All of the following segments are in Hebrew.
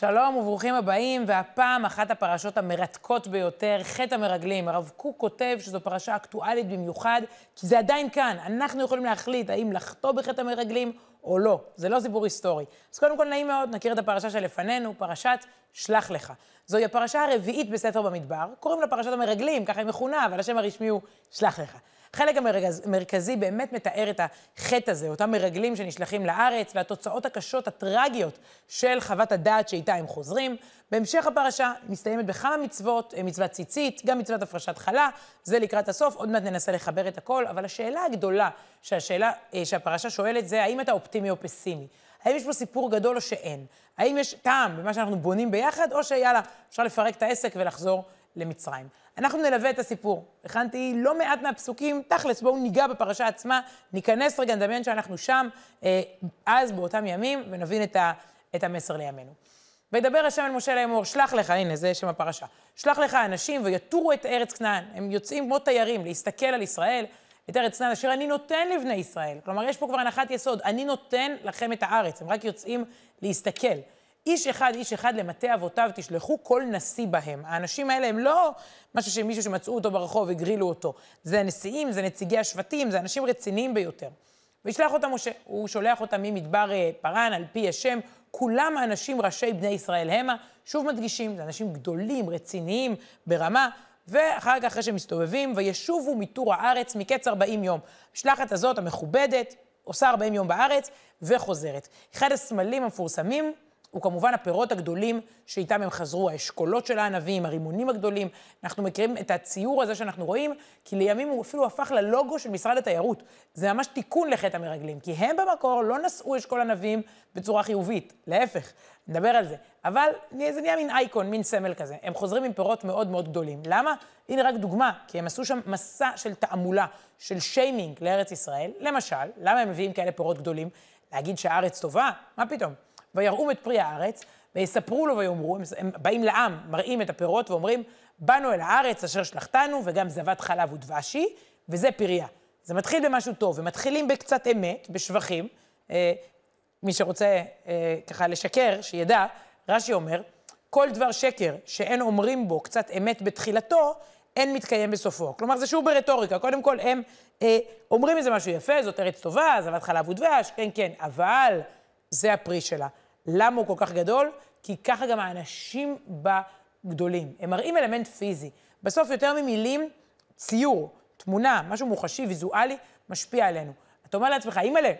שלום וברוכים הבאים, והפעם אחת הפרשות המרתקות ביותר, חטא המרגלים. הרב קוק כותב שזו פרשה אקטואלית במיוחד, כי זה עדיין כאן. אנחנו יכולים להחליט האם לחטוא בחטא המרגלים או לא. זה לא סיפור היסטורי. אז קודם כל, נעים מאוד, נכיר את הפרשה שלפנינו, פרשת שלח לך. זוהי הפרשה הרביעית בספר במדבר, קוראים לה פרשת המרגלים, ככה היא מכונה, אבל השם הרשמי הוא שלח לך. החלק המרכזי באמת מתאר את החטא הזה, אותם מרגלים שנשלחים לארץ, והתוצאות הקשות, הטרגיות של חוות הדעת שאיתה הם חוזרים. בהמשך הפרשה מסתיימת בכמה מצוות, אה, מצוות ציצית, גם מצוות הפרשת חלה, זה לקראת הסוף, עוד מעט ננסה לחבר את הכל, אבל השאלה הגדולה שהשאלה, אה, שהפרשה שואלת זה, האם אתה אופטימי או פסימי? האם יש פה סיפור גדול או שאין? האם יש טעם במה שאנחנו בונים ביחד, או שיאללה, אפשר לפרק את העסק ולחזור למצרים. אנחנו נלווה את הסיפור. הכנתי לא מעט מהפסוקים, תכלס, בואו ניגע בפרשה עצמה, ניכנס רגע, נדמיין שאנחנו שם, אה, אז, באותם ימים, ונבין את, ה, את המסר לימינו. וידבר השם אל משה לאמור, שלח לך, הנה, זה שם הפרשה. שלח לך אנשים ויתורו את ארץ כנען. הם יוצאים כמו תיירים להסתכל על ישראל, את ארץ כנען, אשר אני נותן לבני ישראל. כלומר, יש פה כבר הנחת יסוד, אני נותן לכם את הארץ. הם רק יוצאים להסתכל. איש אחד, איש אחד למטה אבותיו תשלחו כל נשיא בהם. האנשים האלה הם לא משהו שמישהו שמצאו אותו ברחוב, הגרילו אותו. זה הנשיאים, זה נציגי השבטים, זה אנשים רציניים ביותר. וישלח אותם משה, הוא שולח אותם ממדבר אה, פרן, על פי השם, כולם האנשים ראשי בני ישראל המה. שוב מדגישים, זה אנשים גדולים, רציניים, ברמה, ואחר כך, אחרי שהם מסתובבים, וישובו מטור הארץ מקץ 40 יום. המשלחת הזאת, המכובדת, עושה 40 יום בארץ, וחוזרת. אחד הסמלים המפורסמים הוא כמובן הפירות הגדולים שאיתם הם חזרו, האשכולות של הענבים, הרימונים הגדולים. אנחנו מכירים את הציור הזה שאנחנו רואים, כי לימים הוא אפילו הפך ללוגו של משרד התיירות. זה ממש תיקון לחטא המרגלים, כי הם במקור לא נשאו אשכול ענבים בצורה חיובית, להפך, נדבר על זה. אבל זה נהיה מין אייקון, מין סמל כזה. הם חוזרים עם פירות מאוד מאוד גדולים. למה? הנה רק דוגמה, כי הם עשו שם מסע של תעמולה, של שיימינג לארץ ישראל. למשל, למה הם מביאים כאלה פירות גדולים? להגיד שהארץ טובה? מה פתאום? ויראום את פרי הארץ, ויספרו לו ויאמרו, הם, באים לעם, מראים את הפירות ואומרים, באנו אל הארץ אשר שלחתנו, וגם זבת חלב ודבשי, וזה פריה. זה מתחיל במשהו טוב, ומתחילים בקצת אמת, בשבחים. אה, מי שרוצה אה, ככה לשקר, שידע, רש"י אומר, כל דבר שקר שאין אומרים בו קצת אמת בתחילתו, אין מתקיים בסופו. כלומר, זה שוב ברטוריקה. קודם כל, הם אה, אומרים איזה משהו יפה, זאת ארץ טובה, זבת חלב ודבש, כן, כן, אבל זה הפרי שלה. למה הוא כל כך גדול? כי ככה גם האנשים בה גדולים. הם מראים אלמנט פיזי. בסוף יותר ממילים, ציור, תמונה, משהו מוחשי, ויזואלי, משפיע עלינו. אתה אומר לעצמך, אימא'לה,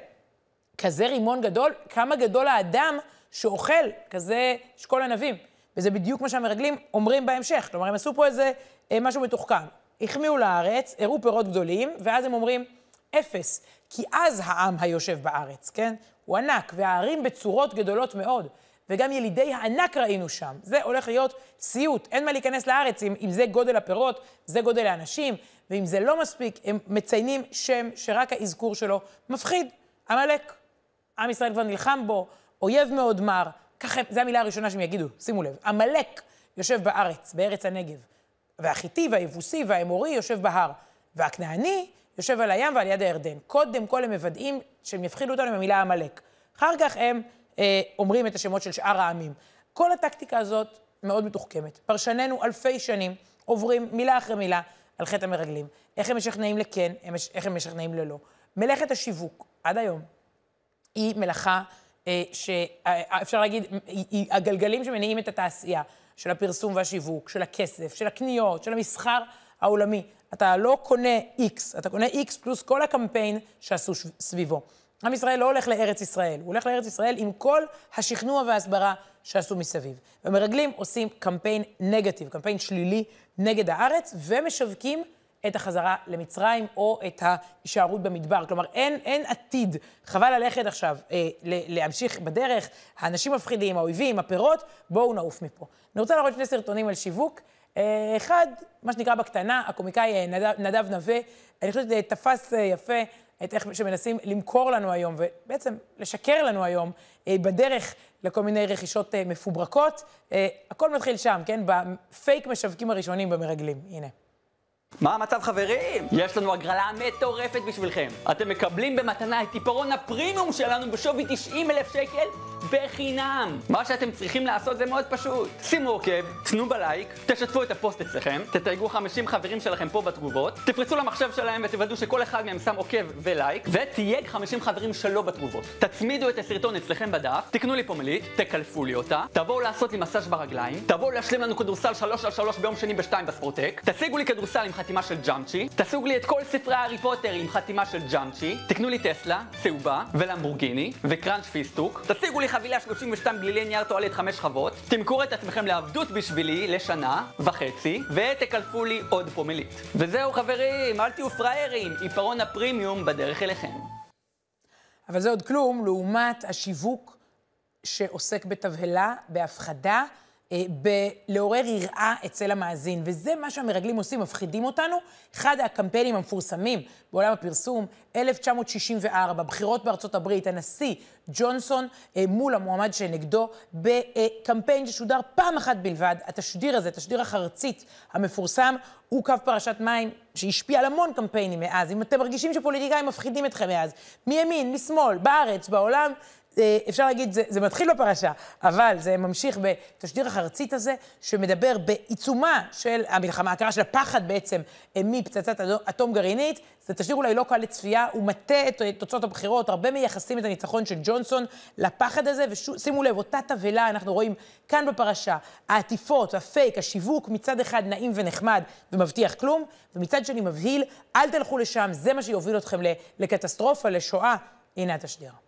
כזה רימון גדול, כמה גדול האדם שאוכל כזה אשכול ענבים. וזה בדיוק מה שהמרגלים אומרים בהמשך. כלומר, הם עשו פה איזה אה, משהו מתוחכם. החמיאו לארץ, הראו פירות גדולים, ואז הם אומרים, אפס. כי אז העם היושב בארץ, כן? הוא ענק, והערים בצורות גדולות מאוד. וגם ילידי הענק ראינו שם. זה הולך להיות סיוט, אין מה להיכנס לארץ אם, אם זה גודל הפירות, זה גודל האנשים, ואם זה לא מספיק, הם מציינים שם שרק האזכור שלו מפחיד. עמלק. עם ישראל כבר נלחם בו, אויב מאוד מר. ככה, זו המילה הראשונה שהם יגידו, שימו לב. עמלק יושב בארץ, בארץ הנגב. והחיטי והיבוסי והאמורי יושב בהר. והכנעני יושב על הים ועל יד הירדן. קודם כל הם מוודאים שהם יפחידו אותנו עם המילה עמלק. אחר כך הם אה, אומרים את השמות של שאר העמים. כל הטקטיקה הזאת מאוד מתוחכמת. פרשנינו אלפי שנים עוברים מילה אחרי מילה על חטא המרגלים. איך הם משכנעים לכן, איך הם משכנעים ללא. מלאכת השיווק, עד היום, היא מלאכה אה, שאפשר להגיד, היא, היא הגלגלים שמניעים את התעשייה, של הפרסום והשיווק, של הכסף, של הקניות, של המסחר העולמי. אתה לא קונה X, אתה קונה X פלוס כל הקמפיין שעשו סביבו. עם ישראל לא הולך לארץ ישראל, הוא הולך לארץ ישראל עם כל השכנוע וההסברה שעשו מסביב. ומרגלים עושים קמפיין נגטיב, קמפיין שלילי נגד הארץ, ומשווקים את החזרה למצרים או את ההישארות במדבר. כלומר, אין, אין עתיד. חבל ללכת עכשיו אה, להמשיך בדרך, האנשים מפחידים, האויבים, הפירות, בואו נעוף מפה. אני רוצה להראות שני סרטונים על שיווק. אה, אחד, מה שנקרא בקטנה, הקומיקאי אה, נדב, נווה, אני חושבת שזה תפס אה, יפה את איך שמנסים למכור לנו היום, ובעצם לשקר לנו היום, בדרך לכל מיני רכישות מפוברקות. הכל מתחיל שם, כן? בפייק משווקים הראשונים במרגלים. הנה. מה המצב חברים? יש לנו הגרלה מטורפת בשבילכם. אתם מקבלים במתנה את עיפרון הפרימיום שלנו בשווי 90 אלף שקל בחינם. מה שאתם צריכים לעשות זה מאוד פשוט. שימו עוקב, תנו לייק, תשתפו את הפוסט אצלכם, תתייגו 50 חברים שלכם פה בתגובות, תפרצו למחשב שלהם ותוודאו שכל אחד מהם שם עוקב ולייק, ותייג 50 חברים שלו בתגובות. תצמידו את הסרטון אצלכם בדף, תקנו לי פומלית, תקלפו לי אותה, תבואו לעשות לי מסאז' ברגליים, תבואו להשלים לנו כדורסל 3 על 3 ביום שני ב-2 בספורטק, תשיגו לי כדורסל עם חתימה של ג'אמצ'י, תשיגו לי את כל ספרי הארי פוטר עם חתימה של ג'אמצ'י, תקנו לי טסלה, צהובה ולמבורגיני וקראנץ' פיסטוק, תשיגו לי חבילה 32 גלילי נייר טואלט 5 שכבות, תמכרו את עצמכם לעבדות בשבילי לשנה וחצי, ותקלפו לי עוד פומלית. וזהו חברים, אל תהיו פראיירים, עיפרון הפרימיום בדרך אליכם. אבל זה עוד כלום לעומת השיווק שעוסק בתבהלה, בהפחדה. אה, בלעורר יראה אצל המאזין, וזה מה שהמרגלים עושים, מפחידים אותנו. אחד הקמפיינים המפורסמים בעולם הפרסום, 1964, בחירות בארצות הברית, הנשיא ג'ונסון אה, מול המועמד שנגדו, בקמפיין ששודר פעם אחת בלבד. התשדיר הזה, תשדיר החרצית המפורסם, הוא קו פרשת מים שהשפיע על המון קמפיינים מאז. אם אתם מרגישים שפוליטיקאים מפחידים אתכם מאז, מימין, משמאל, בארץ, בעולם, אפשר להגיד, זה, זה מתחיל בפרשה, אבל זה ממשיך בתשדיר החרצית הזה, שמדבר בעיצומה של המלחמה הקרה, של הפחד בעצם אה, מפצצת אטום גרעינית. זה תשדיר אולי לא קל לצפייה, הוא מטה את תוצאות הבחירות, הרבה מייחסים את הניצחון של ג'ונסון לפחד הזה, ושימו לב, אותה תבהלה אנחנו רואים כאן בפרשה, העטיפות, הפייק, השיווק, מצד אחד נעים ונחמד ומבטיח כלום, ומצד שני מבהיל, אל תלכו לשם, זה מה שיוביל אתכם לקטסטרופה, לשואה. הנה התשדיר.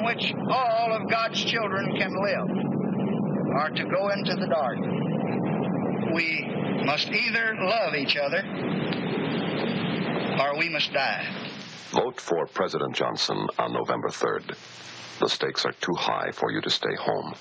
in which all of God's children can live, are to go into the dark. We must either love each other or we must die. Vote for President Johnson on November 3rd. The stakes are too high for you to stay home.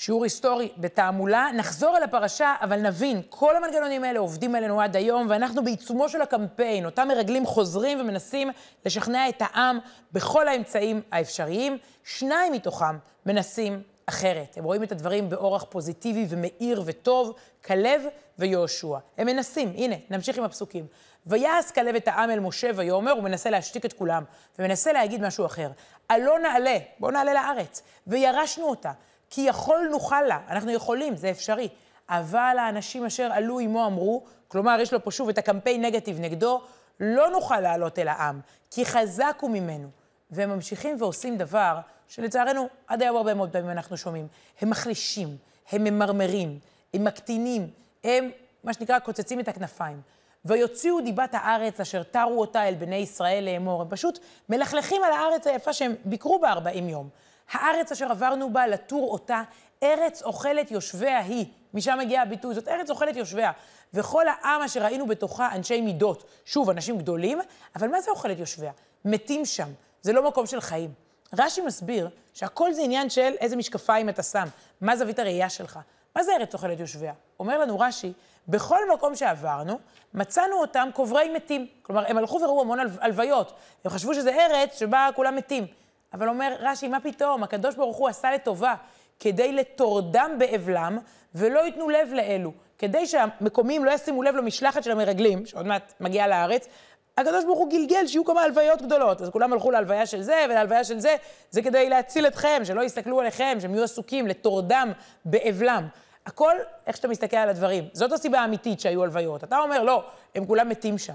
שיעור היסטורי בתעמולה. נחזור אל הפרשה, אבל נבין, כל המנגנונים האלה עובדים עלינו עד היום, ואנחנו בעיצומו של הקמפיין. אותם מרגלים חוזרים ומנסים לשכנע את העם בכל האמצעים האפשריים. שניים מתוכם מנסים אחרת. הם רואים את הדברים באורח פוזיטיבי ומאיר וטוב, כלב ויהושע. הם מנסים, הנה, נמשיך עם הפסוקים. ויעש כלב את העם אל משה ויאמר, הוא מנסה להשתיק את כולם, ומנסה להגיד משהו אחר. עלו נעלה, בואו נעלה לארץ, וירשנו אותה. כי יכול נוכל לה, אנחנו יכולים, זה אפשרי. אבל האנשים אשר עלו עמו אמרו, כלומר, יש לו פה שוב את הקמפיין נגטיב נגדו, לא נוכל לעלות אל העם, כי חזק הוא ממנו. והם ממשיכים ועושים דבר שלצערנו, עד היום הרבה מאוד פעמים אנחנו שומעים. הם מחלישים, הם ממרמרים, הם מקטינים, הם, מה שנקרא, קוצצים את הכנפיים. ויוציאו דיבת הארץ אשר תרו אותה אל בני ישראל לאמור. הם פשוט מלכלכים על הארץ היפה שהם ביקרו בה 40 יום. הארץ אשר עברנו בה לתור אותה, ארץ אוכלת יושביה היא. משם מגיע הביטוי, זאת ארץ אוכלת יושביה. וכל העם אשר ראינו בתוכה אנשי מידות. שוב, אנשים גדולים, אבל מה זה אוכלת יושביה? מתים שם, זה לא מקום של חיים. רש"י מסביר שהכל זה עניין של איזה משקפיים אתה שם, מה זווית הראייה שלך. מה זה ארץ אוכלת יושביה? אומר לנו רש"י, בכל מקום שעברנו, מצאנו אותם קוברי מתים. כלומר, הם הלכו וראו המון הלוויות. הם חשבו שזה ארץ שבה כולם מתים. אבל אומר רש"י, מה פתאום? הקדוש ברוך הוא עשה לטובה, כדי לטורדם באבלם, ולא ייתנו לב לאלו. כדי שהמקומיים לא ישימו לב למשלחת של המרגלים, שעוד מעט מגיעה לארץ, הקדוש ברוך הוא גלגל שיהיו כמה הלוויות גדולות. אז כולם הלכו להלוויה של זה ולהלוויה של זה, זה כדי להציל אתכם, שלא יסתכלו עליכם, שהם יהיו עסוקים, לטורדם באבלם. הכל, איך שאתה מסתכל על הדברים. זאת הסיבה האמיתית שהיו הלוויות. אתה אומר, לא, הם כולם מתים שם.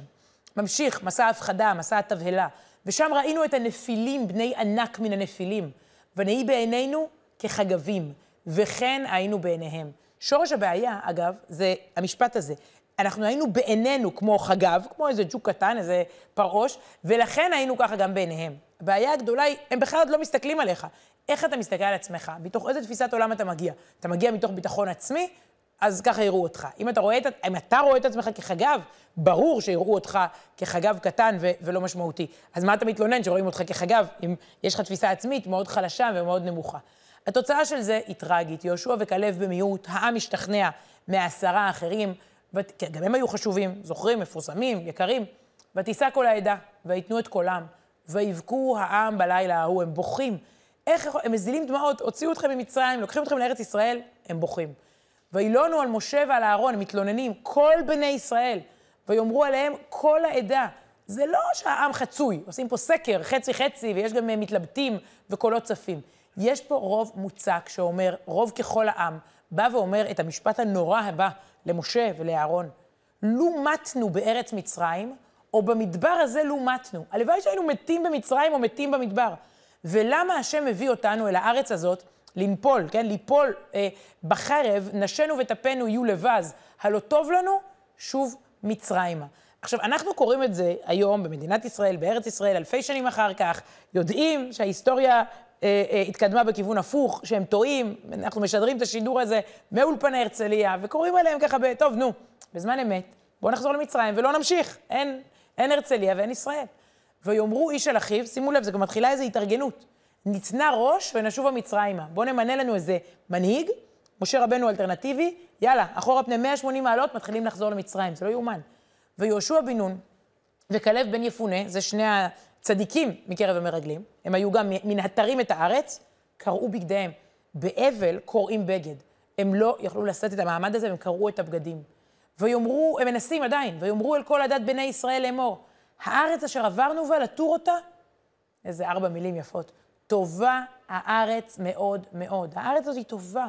ממשיך, מסע ההפחדה, מסע התבהלה. ושם ראינו את הנפילים, בני ענק מן הנפילים. ונהי בעינינו כחגבים, וכן היינו בעיניהם. שורש הבעיה, אגב, זה המשפט הזה. אנחנו היינו בעינינו כמו חגב, כמו איזה ג'וק קטן, איזה פרעוש, ולכן היינו ככה גם בעיניהם. הבעיה הגדולה היא, הם בכלל עוד לא מסתכלים עליך. איך אתה מסתכל על עצמך? מתוך איזה תפיסת עולם אתה מגיע? אתה מגיע מתוך ביטחון עצמי? אז ככה יראו אותך. אם אתה רואה את, אם אתה רואה את עצמך כחגב, ברור שיראו אותך כחגב קטן ו- ולא משמעותי. אז מה אתה מתלונן שרואים אותך כחגב, אם יש לך תפיסה עצמית מאוד חלשה ומאוד נמוכה? התוצאה של זה היא טרגית. יהושע וכלב במיעוט, העם משתכנע מהעשרה האחרים, ות... גם הם היו חשובים, זוכרים, מפורסמים, יקרים. ותישא כל העדה, ויתנו את קולם, ויבכו העם בלילה ההוא, הם בוכים. איך הם מזילים דמעות, הוציאו אתכם ממצרים, לוקחים אתכם לארץ ישראל, הם בוכים. וילונו על משה ועל אהרון, הם מתלוננים, כל בני ישראל, ויאמרו עליהם כל העדה. זה לא שהעם חצוי, עושים פה סקר, חצי-חצי, ויש גם מתלבטים וקולות צפים. יש פה רוב מוצק שאומר, רוב ככל העם, בא ואומר את המשפט הנורא הבא למשה ולאהרון. לו מתנו בארץ מצרים, או במדבר הזה לו מתנו. הלוואי שהיינו מתים במצרים או מתים במדבר. ולמה השם מביא אותנו אל הארץ הזאת לנפול, כן? ליפול אה, בחרב, נשינו וטפנו יהיו לבז, הלא טוב לנו, שוב מצרימה. עכשיו, אנחנו קוראים את זה היום במדינת ישראל, בארץ ישראל, אלפי שנים אחר כך, יודעים שההיסטוריה אה, אה, התקדמה בכיוון הפוך, שהם טועים, אנחנו משדרים את השידור הזה מאולפני הרצליה, וקוראים עליהם ככה, ב, טוב, נו, בזמן אמת, בואו נחזור למצרים ולא נמשיך, אין, אין הרצליה ואין ישראל. ויאמרו איש אל אחיו, שימו לב, זה גם מתחילה איזו התארגנות. ניתנה ראש ונשובה מצרימה. בואו נמנה לנו איזה מנהיג, משה רבנו אלטרנטיבי, יאללה, אחורה פני 180 מעלות, מתחילים לחזור למצרים, זה לא יאומן. ויהושע בן נון וכלב בן יפונה, זה שני הצדיקים מקרב המרגלים, הם היו גם מנהתרים את הארץ, קרעו בגדיהם. באבל קורעים בגד. הם לא יכלו לשאת את המעמד הזה, והם קרעו את הבגדים. ויאמרו, הם מנסים עדיין, ויאמרו אל כל עדת בני ישראל לאמור, הארץ אשר עברנו בה, לתור אותה, איזה ארבע מילים יפות, טובה הארץ מאוד מאוד. הארץ הזאת היא טובה.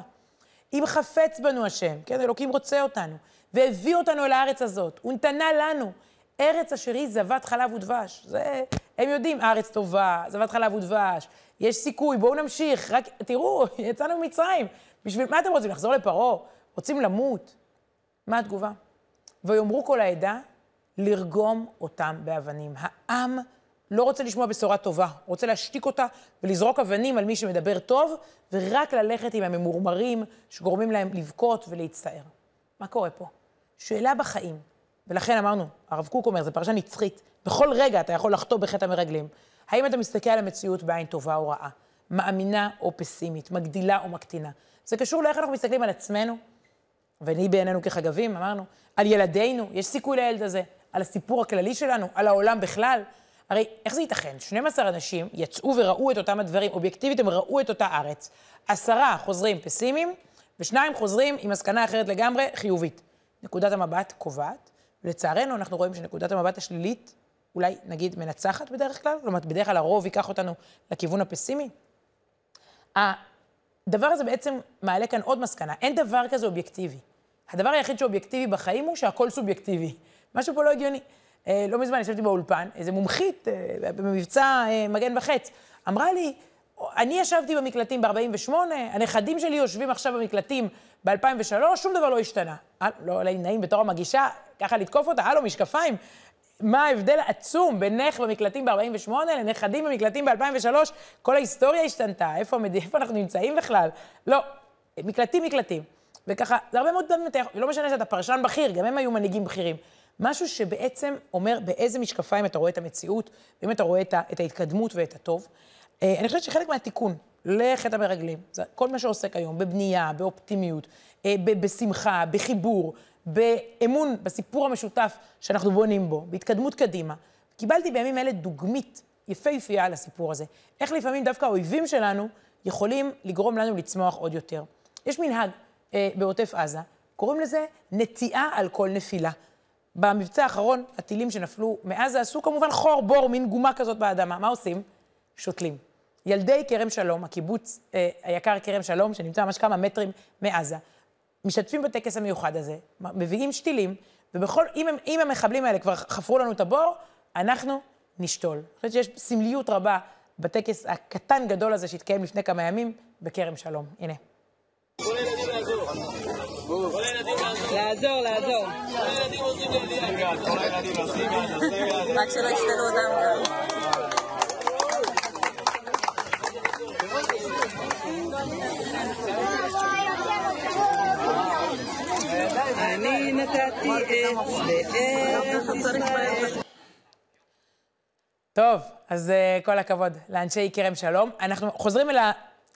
אם חפץ בנו השם, כן, אלוקים רוצה אותנו, והביא אותנו אל הארץ הזאת, הוא נתנה לנו ארץ אשר היא זבת חלב ודבש. זה, הם יודעים, ארץ טובה, זבת חלב ודבש, יש סיכוי, בואו נמשיך, רק תראו, יצאנו ממצרים. בשביל מה אתם רוצים, לחזור לפרעה? רוצים למות? מה התגובה? ויאמרו כל העדה, לרגום אותם באבנים. העם לא רוצה לשמוע בשורה טובה, רוצה להשתיק אותה ולזרוק אבנים על מי שמדבר טוב, ורק ללכת עם הממורמרים שגורמים להם לבכות ולהצטער. מה קורה פה? שאלה בחיים, ולכן אמרנו, הרב קוק אומר, זו פרשה נצחית, בכל רגע אתה יכול לחטוא בחטא המרגלים. האם אתה מסתכל על המציאות בעין טובה או רעה, מאמינה או פסימית, מגדילה או מקטינה? זה קשור לאיך אנחנו מסתכלים על עצמנו, ואני בעינינו כחגבים, אמרנו, על ילדינו, יש סיכוי לילד הזה, על הסיפור הכללי שלנו, על העולם בכלל. הרי איך זה ייתכן? 12 אנשים יצאו וראו את אותם הדברים, אובייקטיבית הם ראו את אותה ארץ, עשרה חוזרים פסימיים, ושניים חוזרים עם מסקנה אחרת לגמרי, חיובית. נקודת המבט קובעת, ולצערנו אנחנו רואים שנקודת המבט השלילית אולי נגיד מנצחת בדרך כלל, כלומר בדרך כלל הרוב ייקח אותנו לכיוון הפסימי. הדבר הזה בעצם מעלה כאן עוד מסקנה, אין דבר כזה אובייקטיבי. הדבר היחיד שאובייקטיבי בחיים הוא שהכל סובייקטיבי. משהו פה לא הגיוני. אה, לא מזמן ישבתי באולפן, איזו מומחית אה, במבצע אה, מגן וחץ, אמרה לי, אני ישבתי במקלטים ב-48, הנכדים שלי יושבים עכשיו במקלטים ב-2003, שום דבר לא השתנה. לא לי נעים בתור המגישה, ככה לתקוף אותה, הלו, משקפיים. מה ההבדל העצום בינך במקלטים ב-48 לנכדים במקלטים ב-2003? כל ההיסטוריה השתנתה, איפה, איפה אנחנו נמצאים בכלל? לא, מקלטים, מקלטים. וככה, זה הרבה מאוד פעמים, לא משנה שאתה פרשן בכיר, גם הם היו מנהיגים בכירים. משהו שבעצם אומר באיזה משקפיים אתה רואה את המציאות, ואם אתה רואה את, את ההתקדמות ואת הטוב. אה, אני חושבת שחלק מהתיקון לחטא המרגלים, זה כל מה שעוסק היום, בבנייה, באופטימיות, אה, בשמחה, בחיבור, באמון, בסיפור המשותף שאנחנו בונים בו, בהתקדמות קדימה. קיבלתי בימים אלה דוגמית יפהפייה לסיפור הזה. איך לפעמים דווקא האויבים שלנו יכולים לגרום לנו לצמוח עוד יותר. יש מנהג אה, בעוטף עזה, קוראים לזה נטיעה על כל נפילה. במבצע האחרון, הטילים שנפלו מעזה עשו כמובן חור, בור, מין גומה כזאת באדמה. מה עושים? שותלים. ילדי כרם שלום, הקיבוץ אה, היקר כרם שלום, שנמצא ממש כמה מטרים מעזה, משתתפים בטקס המיוחד הזה, מביאים שתילים, ובכל, אם, הם, אם המחבלים האלה כבר חפרו לנו את הבור, אנחנו נשתול. אני חושבת שיש סמליות רבה בטקס הקטן גדול הזה שהתקיים לפני כמה ימים בכרם שלום. הנה. לעזור, לעזור. רק שלא ישתלו אותם. טוב, אז uh, כל הכבוד לאנשי כרם שלום. אנחנו חוזרים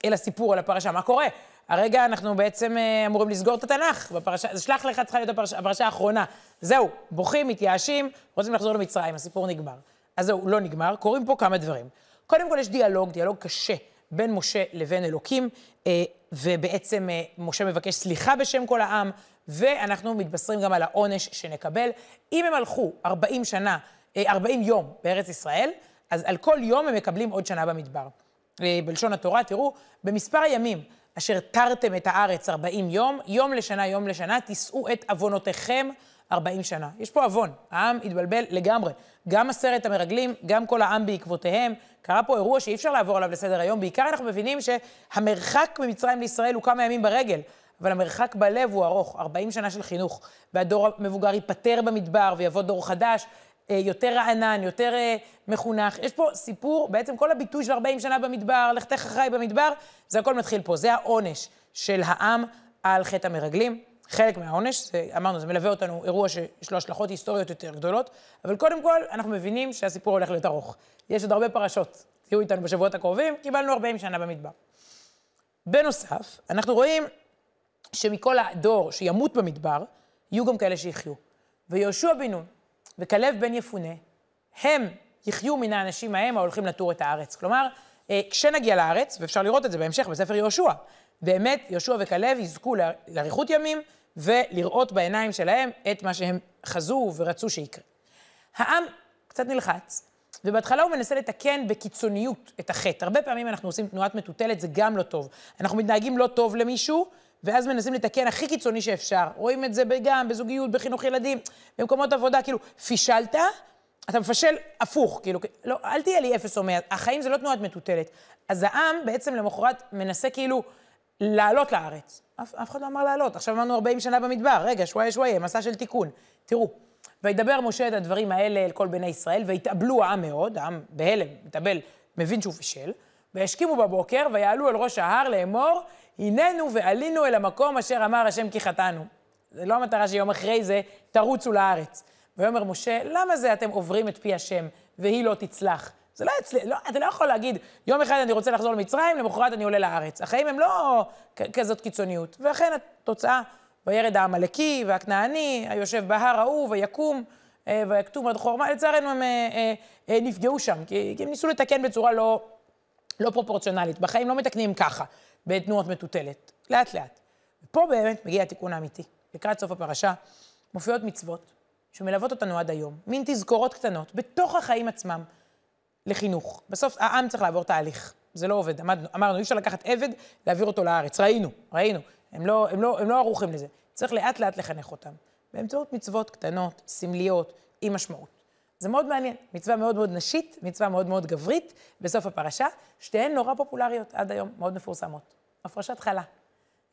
אל הסיפור, אל הפרשה. מה קורה? הרגע אנחנו בעצם uh, אמורים לסגור את התנ"ך בפרשה, זה שלח לך צריכה להיות הפרשה, הפרשה האחרונה. זהו, בוכים, מתייאשים, רוצים לחזור למצרים, הסיפור נגמר. אז זהו, לא נגמר, קורים פה כמה דברים. קודם כל יש דיאלוג, דיאלוג קשה בין משה לבין אלוקים, אה, ובעצם אה, משה מבקש סליחה בשם כל העם, ואנחנו מתבשרים גם על העונש שנקבל. אם הם הלכו 40 שנה, אה, 40 יום בארץ ישראל, אז על כל יום הם מקבלים עוד שנה במדבר. אה, בלשון התורה, תראו, במספר הימים אשר תרתם את הארץ 40 יום, יום לשנה, יום לשנה, תישאו את עוונותיכם 40 שנה. יש פה עוון, העם התבלבל לגמרי. גם עשרת המרגלים, גם כל העם בעקבותיהם. קרה פה אירוע שאי אפשר לעבור עליו לסדר היום. בעיקר אנחנו מבינים שהמרחק ממצרים לישראל הוא כמה ימים ברגל, אבל המרחק בלב הוא ארוך, 40 שנה של חינוך. והדור המבוגר ייפטר במדבר ויבוא דור חדש, יותר רענן, יותר אה, מחונך. יש פה סיפור, בעצם כל הביטוי של 40 שנה במדבר, לכתך אחריי במדבר, זה הכל מתחיל פה. זה העונש של העם על חטא המרגלים. חלק מהעונש, זה, אמרנו, זה מלווה אותנו אירוע שיש לו השלכות היסטוריות יותר גדולות, אבל קודם כל, אנחנו מבינים שהסיפור הולך להיות ארוך. יש עוד הרבה פרשות, תהיו איתנו בשבועות הקרובים, קיבלנו 40 שנה במדבר. בנוסף, אנחנו רואים שמכל הדור שימות במדבר, יהיו גם כאלה שיחיו. ויהושע בן נון וכלב בן יפונה, הם יחיו מן האנשים ההם ההולכים לטור את הארץ. כלומר, אה, כשנגיע לארץ, ואפשר לראות את זה בהמשך בספר יהושע, באמת יהושע וכלב יזכו לאריכות ימים ולראות בעיניים שלהם את מה שהם חזו ורצו שיקרה. העם קצת נלחץ, ובהתחלה הוא מנסה לתקן בקיצוניות את החטא. הרבה פעמים אנחנו עושים תנועת מטוטלת, זה גם לא טוב. אנחנו מתנהגים לא טוב למישהו, ואז מנסים לתקן הכי קיצוני שאפשר. רואים את זה גם בזוגיות, בחינוך ילדים, במקומות עבודה, כאילו, פישלת, אתה מפשל הפוך, כאילו, לא, אל תהיה לי אפס או מאה, החיים זה לא תנועת מטוטלת. אז העם בעצם למחרת מנסה כאילו לעלות לארץ. אף, אף אחד לא אמר לעלות. עכשיו אמרנו 40 שנה במדבר, רגע, שוואיה שוואיה, מסע של תיקון. תראו, וידבר משה את הדברים האלה אל כל בני ישראל, והתאבלו העם מאוד, העם בהלם, מתאבל, מבין שהוא פישל, וישכימו בבוקר, ויעלו אל ראש ההר לאמור, הננו ועלינו אל המקום אשר אמר השם כי חטאנו. זה לא המטרה שיום אחרי זה תרוצו לארץ. ויאמר משה, למה זה אתם עוברים את פי השם, והיא לא תצלח? זה לא אצלי, לא, אתה לא יכול להגיד, יום אחד אני רוצה לחזור למצרים, למחרת אני עולה לארץ. החיים הם לא כזאת קיצוניות. ואכן התוצאה, וירד העמלקי והכנעני, היושב בהר ההוא, ויקום, אה, ויקטום עד חורמה, לצערנו הם אה, אה, נפגעו שם, כי הם ניסו לתקן בצורה לא, לא פרופורציונלית. בחיים לא מתקנים ככה, בתנועות מטוטלת, לאט לאט. ופה באמת מגיע התיקון האמיתי. לקראת סוף הפרשה מופיעות מצוות שמלוות אותנו עד היום, מין תזכורות קטנות, בתוך החיים עצמם. לחינוך. בסוף העם צריך לעבור תהליך, זה לא עובד. אמרנו, אמרנו אי אפשר לקחת עבד, להעביר אותו לארץ. ראינו, ראינו. הם לא, הם, לא, הם לא ערוכים לזה. צריך לאט לאט לחנך אותם. באמצעות מצוות קטנות, סמליות, עם משמעות. זה מאוד מעניין. מצווה מאוד מאוד נשית, מצווה מאוד מאוד גברית, בסוף הפרשה. שתיהן נורא פופולריות עד היום, מאוד מפורסמות. הפרשת חלה.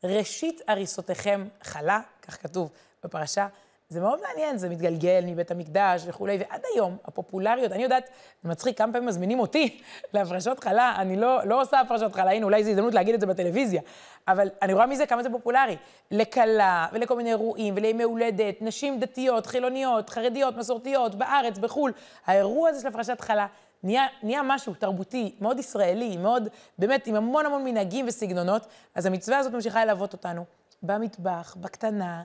ראשית הריסותיכם חלה, כך כתוב בפרשה. זה מאוד מעניין, זה מתגלגל מבית המקדש וכולי, ועד היום הפופולריות, אני יודעת, זה מצחיק, כמה פעמים מזמינים אותי להפרשות חלה, אני לא, לא עושה הפרשות חלה, הנה, אולי זו הזדמנות להגיד את זה בטלוויזיה, אבל אני רואה מזה כמה זה פופולרי. לכלה, ולכל מיני אירועים, ולימי הולדת, נשים דתיות, חילוניות, חרדיות, מסורתיות, בארץ, בחו"ל. האירוע הזה של הפרשת חלה נהיה, נהיה משהו תרבותי, מאוד ישראלי, מאוד, באמת, עם המון המון מנהגים וסגנונות, אז המצווה הזאת ממשיכה ללוות אותנו. במטבח, בקטנה,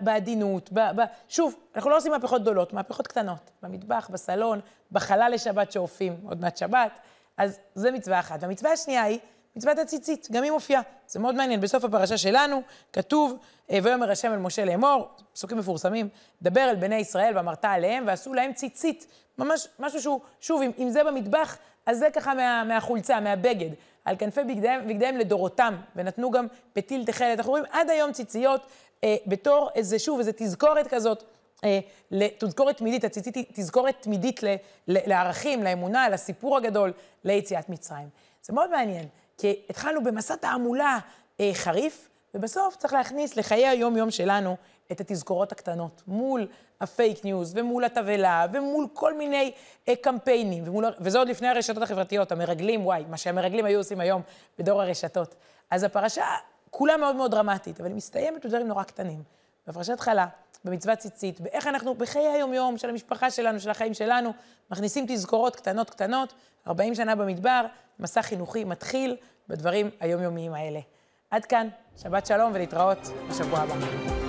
בעדינות, ב, ב... שוב, אנחנו לא עושים מהפכות גדולות, מהפכות קטנות. במטבח, בסלון, בחלל לשבת שאופים, עוד מעט שבת. אז זה מצווה אחת. והמצווה השנייה היא מצוות הציצית, גם היא מופיעה. זה מאוד מעניין. בסוף הפרשה שלנו כתוב, אה, ויאמר השם אל משה לאמור, פסוקים מפורסמים, דבר אל בני ישראל ואמרת עליהם, ועשו להם ציצית. ממש משהו שהוא, שוב, אם, אם זה במטבח, אז זה ככה מה, מהחולצה, מהבגד. על כנפי בגדיהם, בגדיהם לדורותם, ונתנו גם פתיל תכלת. אנחנו רואים עד היום ציציות אה, בתור איזה, שוב, איזה תזכורת כזאת, אה, תזכורת תמידית, הציצית היא תזכורת תמידית ל, ל, לערכים, לאמונה, לסיפור הגדול, ליציאת מצרים. זה מאוד מעניין, כי התחלנו במסע תעמולה אה, חריף, ובסוף צריך להכניס לחיי היום-יום שלנו את התזכורות הקטנות, מול הפייק ניוז, ומול התבהלה, ומול כל מיני אה, קמפיינים, ומול, וזה עוד לפני הרשתות החברתיות, המרגלים, וואי, מה שהמרגלים היו עושים היום בדור הרשתות. אז הפרשה כולה מאוד מאוד דרמטית, אבל היא מסתיימת בדברים נורא קטנים. בפרשת חלה, במצוות ציצית, באיך אנחנו בחיי היום-יום של המשפחה שלנו, של החיים שלנו, מכניסים תזכורות קטנות קטנות, 40 שנה במדבר, מסע חינוכי מתחיל בדברים היומיומיים האלה. עד כאן, שבת שלום ולהתראות בשבוע הבא.